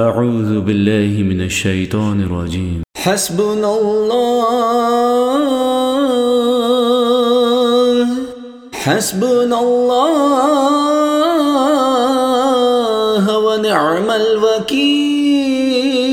أعوذ بالله من الشيطان الرجيم. حسبنا الله حسبنا الله ونعم الوكيل.